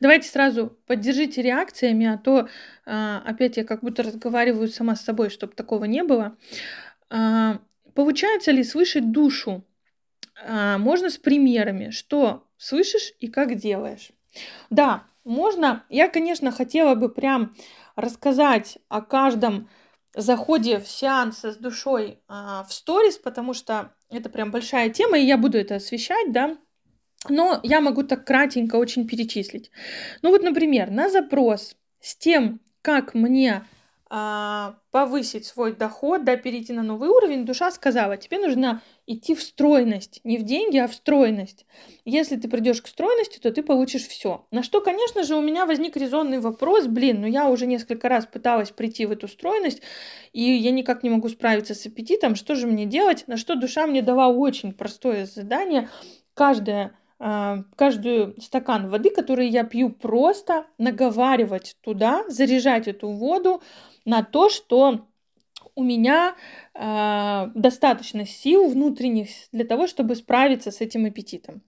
Давайте сразу поддержите реакциями, а то а, опять я как будто разговариваю сама с собой, чтобы такого не было. А, получается ли слышать душу? А, можно с примерами, что слышишь и как делаешь. Да, можно. Я, конечно, хотела бы прям рассказать о каждом заходе в сеанс с душой в сторис, потому что это прям большая тема, и я буду это освещать, да. Но я могу так кратенько очень перечислить. Ну вот, например, на запрос с тем, как мне а, повысить свой доход, да, перейти на новый уровень, душа сказала, тебе нужно идти в стройность, не в деньги, а в стройность. Если ты придешь к стройности, то ты получишь все. На что, конечно же, у меня возник резонный вопрос, блин, ну я уже несколько раз пыталась прийти в эту стройность, и я никак не могу справиться с аппетитом, что же мне делать? На что душа мне дала очень простое задание, каждое а, каждую стакан воды, который я пью, просто наговаривать туда, заряжать эту воду на то, что у меня э, достаточно сил внутренних для того, чтобы справиться с этим аппетитом.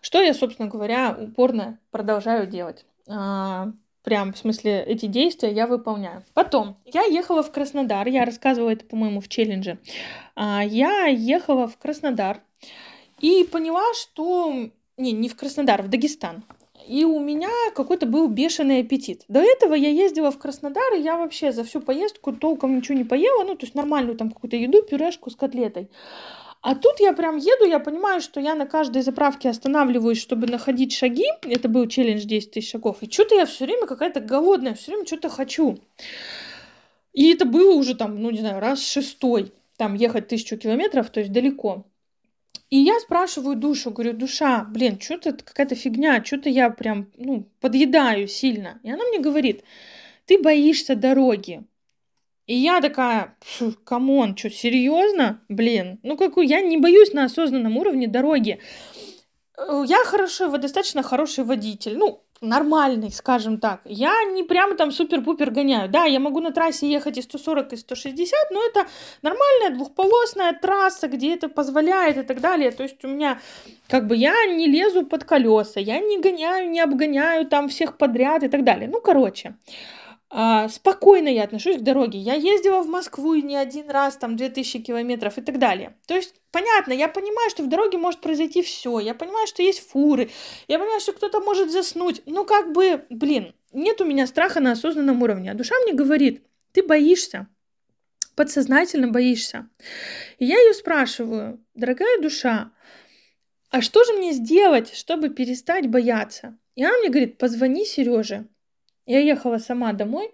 Что я, собственно говоря, упорно продолжаю делать. Э, прям, в смысле, эти действия я выполняю. Потом, я ехала в Краснодар, я рассказывала это, по-моему, в челлендже. Э, я ехала в Краснодар и поняла, что... Не, не в Краснодар, в Дагестан и у меня какой-то был бешеный аппетит. До этого я ездила в Краснодар, и я вообще за всю поездку толком ничего не поела, ну, то есть нормальную там какую-то еду, пюрешку с котлетой. А тут я прям еду, я понимаю, что я на каждой заправке останавливаюсь, чтобы находить шаги. Это был челлендж 10 тысяч шагов. И что-то я все время какая-то голодная, все время что-то хочу. И это было уже там, ну не знаю, раз шестой. Там ехать тысячу километров, то есть далеко. И я спрашиваю душу, говорю, душа, блин, что-то какая-то фигня, что-то я прям, ну, подъедаю сильно. И она мне говорит, ты боишься дороги. И я такая, come on, что, серьезно? Блин, ну какой, я не боюсь на осознанном уровне дороги. Э, я хороший, достаточно хороший водитель. Ну, нормальный, скажем так. Я не прямо там супер-пупер гоняю. Да, я могу на трассе ехать и 140, и 160, но это нормальная двухполосная трасса, где это позволяет и так далее. То есть у меня, как бы, я не лезу под колеса, я не гоняю, не обгоняю там всех подряд и так далее. Ну, короче, а, спокойно я отношусь к дороге. Я ездила в Москву и не один раз, там, 2000 километров и так далее. То есть, понятно, я понимаю, что в дороге может произойти все. Я понимаю, что есть фуры. Я понимаю, что кто-то может заснуть. Ну, как бы, блин, нет у меня страха на осознанном уровне. А душа мне говорит, ты боишься. Подсознательно боишься. И я ее спрашиваю, дорогая душа, а что же мне сделать, чтобы перестать бояться? И она мне говорит, позвони Сереже, я ехала сама домой,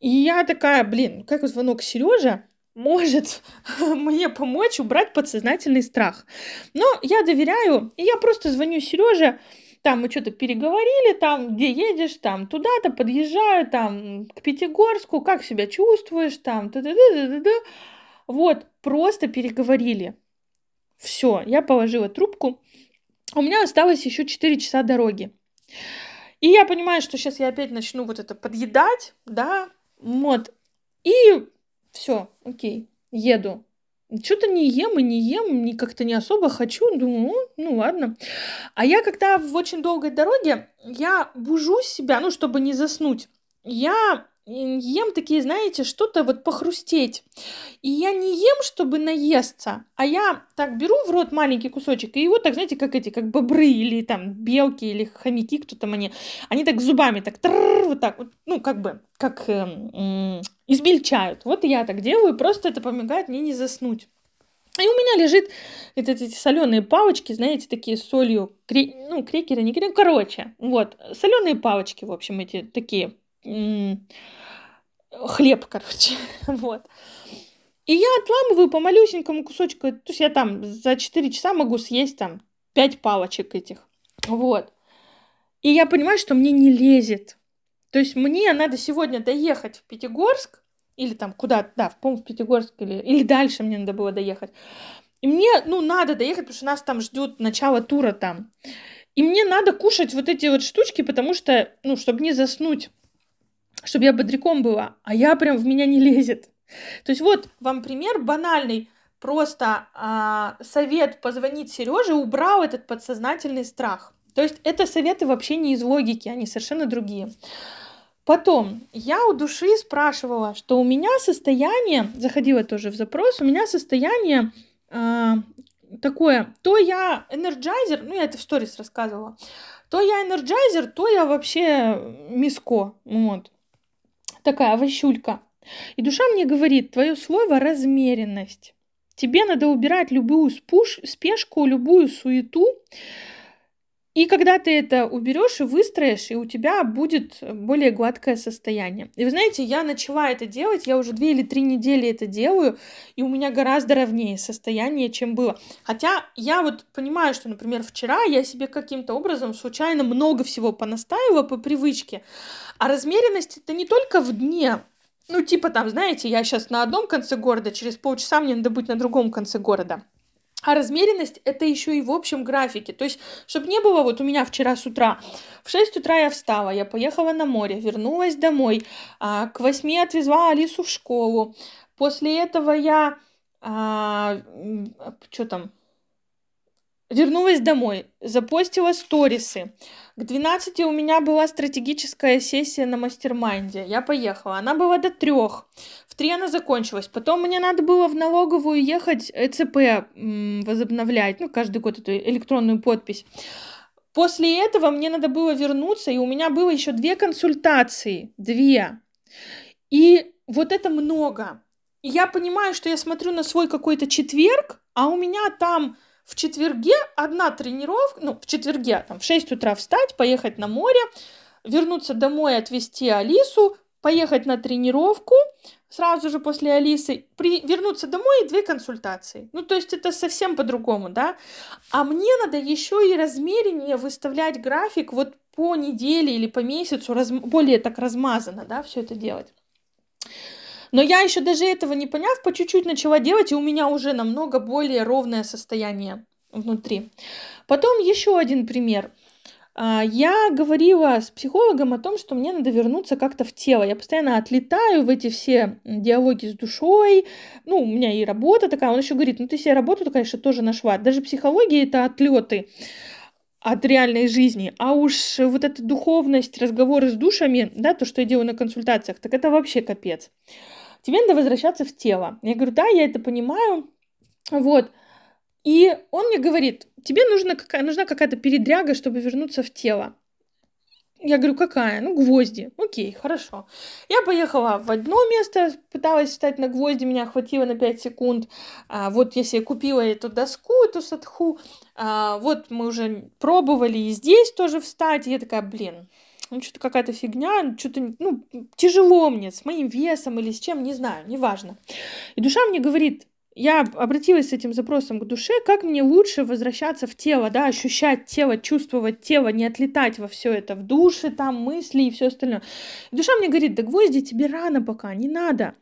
и я такая, блин, как звонок Сережа может мне помочь убрать подсознательный страх. Но я доверяю, и я просто звоню Сереже, там мы что-то переговорили, там, где едешь, там, туда-то подъезжаю, там, к Пятигорску, как себя чувствуешь, там, та -да -да -да -да -да. Вот, просто переговорили. Все, я положила трубку. У меня осталось еще 4 часа дороги. И я понимаю, что сейчас я опять начну вот это подъедать, да, вот. И все, окей, еду. Что-то не ем и не ем, не как-то не особо хочу. Думаю, ну, ну ладно. А я когда в очень долгой дороге, я бужу себя, ну, чтобы не заснуть. Я ем такие, знаете, что-то вот похрустеть. И я не ем, чтобы наесться, а я так беру в рот маленький кусочек, и его так, знаете, как эти, как бобры или там белки или хомяки, кто там они, они так зубами так, вот так вот, ну, как бы, как э, измельчают. Вот я так делаю, просто это помогает мне не заснуть. И у меня лежит это, эти соленые палочки, знаете, такие с солью, кре... ну, крекеры, не крекеры, короче, вот, соленые палочки, в общем, эти такие хлеб, короче, вот. И я отламываю по малюсенькому кусочку, то есть я там за 4 часа могу съесть там 5 палочек этих, вот. И я понимаю, что мне не лезет. То есть мне надо сегодня доехать в Пятигорск, или там куда, да, в, в Пятигорск, или, или дальше мне надо было доехать. И мне, ну, надо доехать, потому что нас там ждет начало тура там. И мне надо кушать вот эти вот штучки, потому что, ну, чтобы не заснуть чтобы я бодряком была, а я прям в меня не лезет. То есть вот вам пример банальный, просто а, совет позвонить Сереже убрал этот подсознательный страх. То есть это советы вообще не из логики, они совершенно другие. Потом я у души спрашивала, что у меня состояние, заходила тоже в запрос, у меня состояние э, такое, то я энерджайзер, ну я это в сторис рассказывала, то я энерджайзер, то я вообще миско, вот. Такая вощулька. И душа мне говорит, твое слово размеренность. Тебе надо убирать любую спуш, спешку, любую суету, и когда ты это уберешь и выстроишь, и у тебя будет более гладкое состояние. И вы знаете, я начала это делать, я уже две или три недели это делаю, и у меня гораздо ровнее состояние, чем было. Хотя я вот понимаю, что, например, вчера я себе каким-то образом случайно много всего понастаивала по привычке. А размеренность это не только в дне, ну, типа там, знаете, я сейчас на одном конце города, через полчаса мне надо быть на другом конце города. А размеренность это еще и в общем графике. То есть, чтобы не было, вот у меня вчера с утра, в 6 утра я встала, я поехала на море, вернулась домой, а, к 8 отвезла Алису в школу. После этого я, а, что там, вернулась домой, запостила сторисы. К 12 у меня была стратегическая сессия на mastermind е. Я поехала. Она была до трех. В три она закончилась. Потом мне надо было в налоговую ехать ЭЦП возобновлять. Ну, каждый год эту электронную подпись. После этого мне надо было вернуться, и у меня было еще две консультации. Две. И вот это много. И я понимаю, что я смотрю на свой какой-то четверг, а у меня там в четверге одна тренировка, ну, в четверге, там, в 6 утра встать, поехать на море, вернуться домой, отвезти Алису, поехать на тренировку, сразу же после Алисы, при... вернуться домой и две консультации. Ну, то есть это совсем по-другому, да? А мне надо еще и размерение выставлять график вот по неделе или по месяцу, раз... более так размазано, да, все это делать. Но я еще даже этого не поняв, по чуть-чуть начала делать, и у меня уже намного более ровное состояние внутри. Потом еще один пример. А, я говорила с психологом о том, что мне надо вернуться как-то в тело. Я постоянно отлетаю в эти все диалоги с душой. Ну, у меня и работа такая. Он еще говорит, ну ты себе работу, конечно, тоже нашла. Даже психология это отлеты от реальной жизни. А уж вот эта духовность, разговоры с душами, да, то, что я делаю на консультациях, так это вообще капец тебе надо возвращаться в тело. Я говорю, да, я это понимаю, вот. И он мне говорит, тебе нужна, какая, нужна какая-то передряга, чтобы вернуться в тело. Я говорю, какая? Ну, гвозди. Окей, хорошо. Я поехала в одно место, пыталась встать на гвозди, меня хватило на 5 секунд. А, вот я себе купила эту доску, эту садху. А, вот мы уже пробовали и здесь тоже встать. И я такая, блин, ну, что-то какая-то фигня, что-то, ну, тяжело мне, с моим весом или с чем, не знаю, неважно. И душа мне говорит, я обратилась с этим запросом к душе, как мне лучше возвращаться в тело, да, ощущать тело, чувствовать тело, не отлетать во все это, в душе, там, мысли и все остальное. И душа мне говорит, да гвозди тебе рано пока, не надо.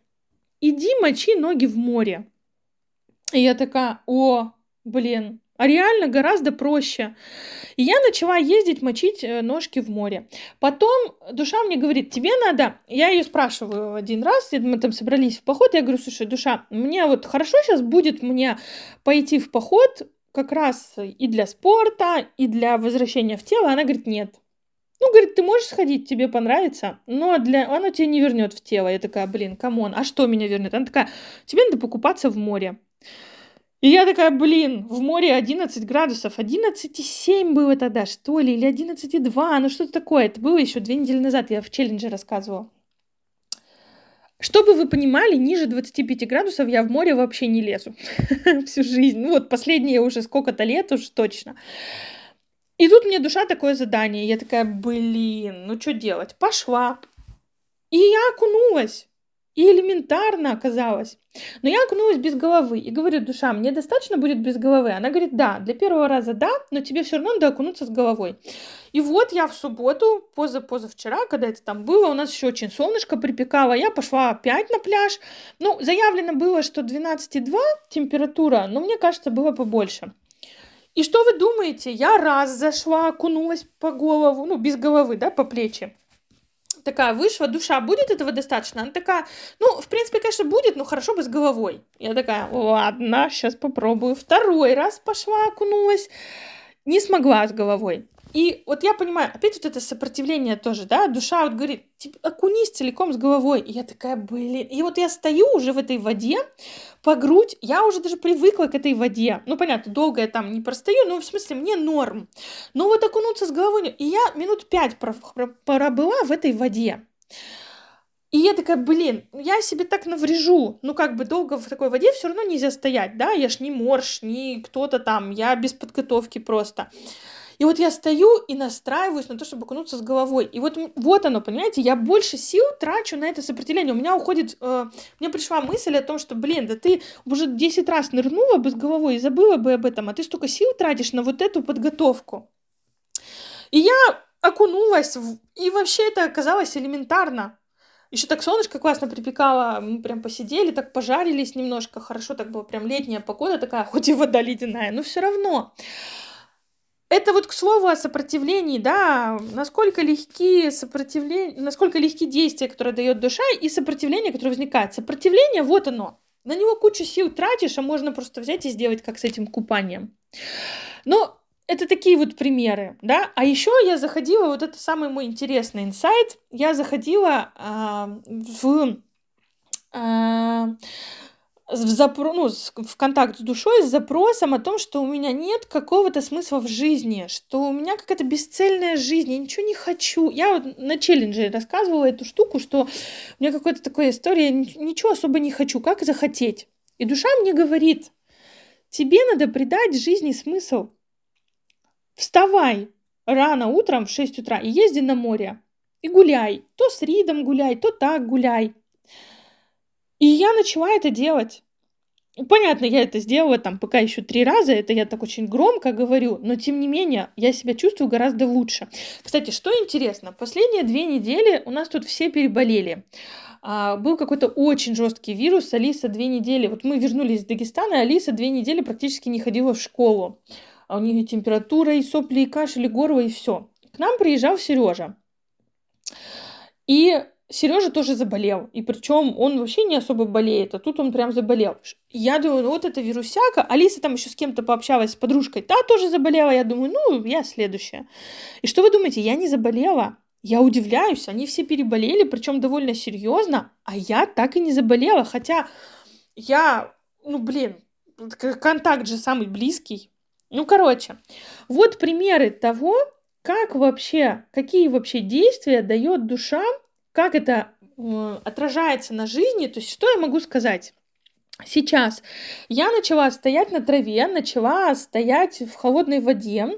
Иди мочи ноги в море. И я такая, о, блин, а реально гораздо проще. И я начала ездить мочить э, ножки в море. Потом душа мне говорит, тебе надо... Я ее спрашиваю один раз, мы там собрались в поход, я говорю, слушай, душа, мне вот хорошо сейчас будет мне пойти в поход как раз и для спорта, и для возвращения в тело. Она говорит, нет. Ну, говорит, ты можешь сходить, тебе понравится, но для... оно тебя не вернет в тело. Я такая, блин, come on, а что меня вернет? Она такая, тебе надо покупаться в море. И я такая, блин, в море 11 градусов, 11,7 было тогда, что ли, или 11,2, ну что-то такое. Это было еще две недели назад, я в челлендже рассказывала. Чтобы вы понимали, ниже 25 градусов я в море вообще не лезу всю жизнь. Ну вот последние уже сколько-то лет уж точно. И тут мне душа такое задание. Я такая, блин, ну что делать? Пошла. И я окунулась. И элементарно оказалось. Но я окунулась без головы и говорю, душа, мне достаточно будет без головы? Она говорит, да, для первого раза да, но тебе все равно надо окунуться с головой. И вот я в субботу, поза позавчера, когда это там было, у нас еще очень солнышко припекало, я пошла опять на пляж. Ну, заявлено было, что 12,2 температура, но мне кажется, было побольше. И что вы думаете? Я раз зашла, окунулась по голову, ну, без головы, да, по плечи такая вышла, душа, будет этого достаточно? Она такая, ну, в принципе, конечно, будет, но хорошо бы с головой. Я такая, ладно, сейчас попробую. Второй раз пошла, окунулась, не смогла с головой. И вот я понимаю, опять вот это сопротивление тоже, да, душа вот говорит, типа, окунись целиком с головой. И я такая, блин. И вот я стою уже в этой воде по грудь, я уже даже привыкла к этой воде. Ну, понятно, долго я там не простою, но в смысле мне норм. Но вот окунуться с головой, и я минут пять пробыла в этой воде. И я такая, блин, я себе так наврежу. Ну, как бы долго в такой воде все равно нельзя стоять, да? Я ж не морж, не кто-то там, я без подготовки просто. И вот я стою и настраиваюсь на то, чтобы окунуться с головой. И вот, вот оно, понимаете, я больше сил трачу на это сопротивление. У меня уходит... Э, мне пришла мысль о том, что, блин, да ты уже 10 раз нырнула бы с головой и забыла бы об этом, а ты столько сил тратишь на вот эту подготовку. И я окунулась, в... и вообще это оказалось элементарно. Еще так солнышко классно припекало, мы прям посидели, так пожарились немножко, хорошо так было, прям летняя погода такая, хоть и вода ледяная, но все равно. Это вот к слову о сопротивлении, да, насколько легки сопротивления, насколько легки действия, которые дает душа, и сопротивление, которое возникает. Сопротивление, вот оно. На него кучу сил тратишь, а можно просто взять и сделать, как с этим купанием. Но это такие вот примеры, да. А еще я заходила, вот это самый мой интересный инсайт, я заходила а, в а, в, запро... ну, в контакт с душой с запросом о том, что у меня нет какого-то смысла в жизни, что у меня какая-то бесцельная жизнь, я ничего не хочу. Я вот на челлендже рассказывала эту штуку, что у меня какая-то такая история, ничего особо не хочу, как захотеть. И душа мне говорит, тебе надо придать жизни смысл. Вставай рано утром в 6 утра и езди на море. И гуляй. То с Ридом гуляй, то так гуляй. И я начала это делать. Понятно, я это сделала там пока еще три раза, это я так очень громко говорю, но тем не менее я себя чувствую гораздо лучше. Кстати, что интересно, последние две недели у нас тут все переболели. А, был какой-то очень жесткий вирус, Алиса две недели, вот мы вернулись из Дагестана, Алиса две недели практически не ходила в школу. А у нее температура, и сопли, и кашель, и горло, и все. К нам приезжал Сережа. И Сережа тоже заболел. И причем он вообще не особо болеет, а тут он прям заболел. Я думаю, ну вот это вирусяка. Алиса там еще с кем-то пообщалась, с подружкой. Та тоже заболела. Я думаю, ну, я следующая. И что вы думаете, я не заболела? Я удивляюсь, они все переболели, причем довольно серьезно, а я так и не заболела. Хотя я, ну, блин, контакт же самый близкий. Ну, короче, вот примеры того, как вообще, какие вообще действия дает душа как это отражается на жизни, то есть что я могу сказать? Сейчас я начала стоять на траве, начала стоять в холодной воде.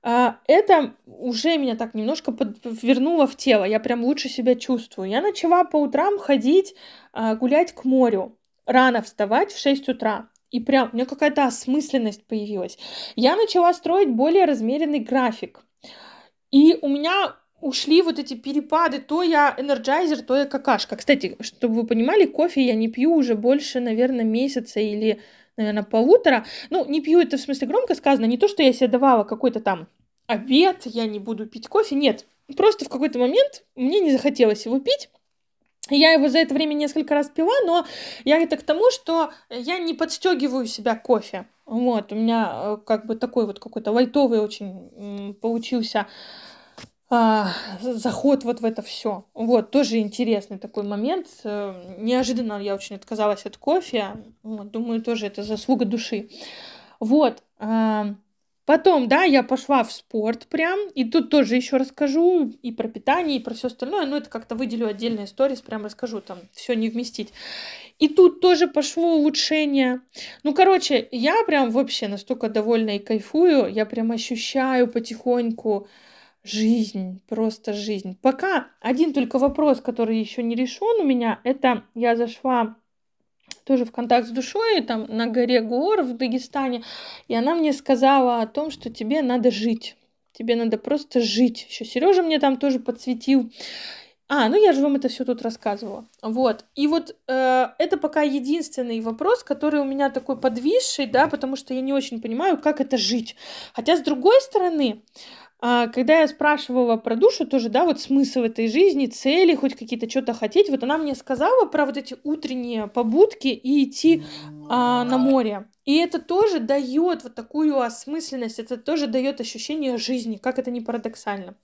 А, это уже меня так немножко вернуло в тело. Я прям лучше себя чувствую. Я начала по утрам ходить, а, гулять к морю. Рано вставать в 6 утра. И прям у меня какая-то осмысленность появилась. Я начала строить более размеренный график. И у меня ушли вот эти перепады, то я энерджайзер, то я какашка. Кстати, чтобы вы понимали, кофе я не пью уже больше, наверное, месяца или, наверное, полутора. Ну, не пью это в смысле громко сказано, не то, что я себе давала какой-то там обед, я не буду пить кофе, нет. Просто в какой-то момент мне не захотелось его пить, я его за это время несколько раз пила, но я это к тому, что я не подстегиваю себя кофе. Вот, у меня э, как бы такой вот какой-то лайтовый очень получился а, заход вот в это все. Вот, тоже интересный такой момент. Э, неожиданно я очень отказалась от кофе. Вот, думаю, тоже это заслуга души. Вот. А, потом, да, я пошла в спорт прям, и тут тоже еще расскажу и про питание, и про все остальное, но это как-то выделю отдельные сторис, прям расскажу, там все не вместить. И тут тоже пошло улучшение. Ну, короче, я прям вообще настолько довольна и кайфую, я прям ощущаю потихоньку, Жизнь, просто жизнь. Пока один только вопрос, который еще не решен у меня, это я зашла тоже в контакт с душой, там на горе Гор в Дагестане, и она мне сказала о том, что тебе надо жить. Тебе надо просто жить. Еще Сережа мне там тоже подсветил. А, ну я же вам это все тут рассказывала. Вот. И вот э, это пока единственный вопрос, который у меня такой подвисший, да, потому что я не очень понимаю, как это жить. Хотя, с другой стороны, А, когда я спрашивала про душу тоже, да, вот смысл этой жизни, цели, хоть какие-то что-то хотеть, вот она мне сказала про вот эти утренние побудки и идти а, на море. И это тоже дает вот такую осмысленность, это тоже дает ощущение жизни, как это не парадоксально.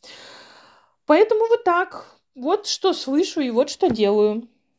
Поэтому вот так. Вот что слышу и вот что делаю.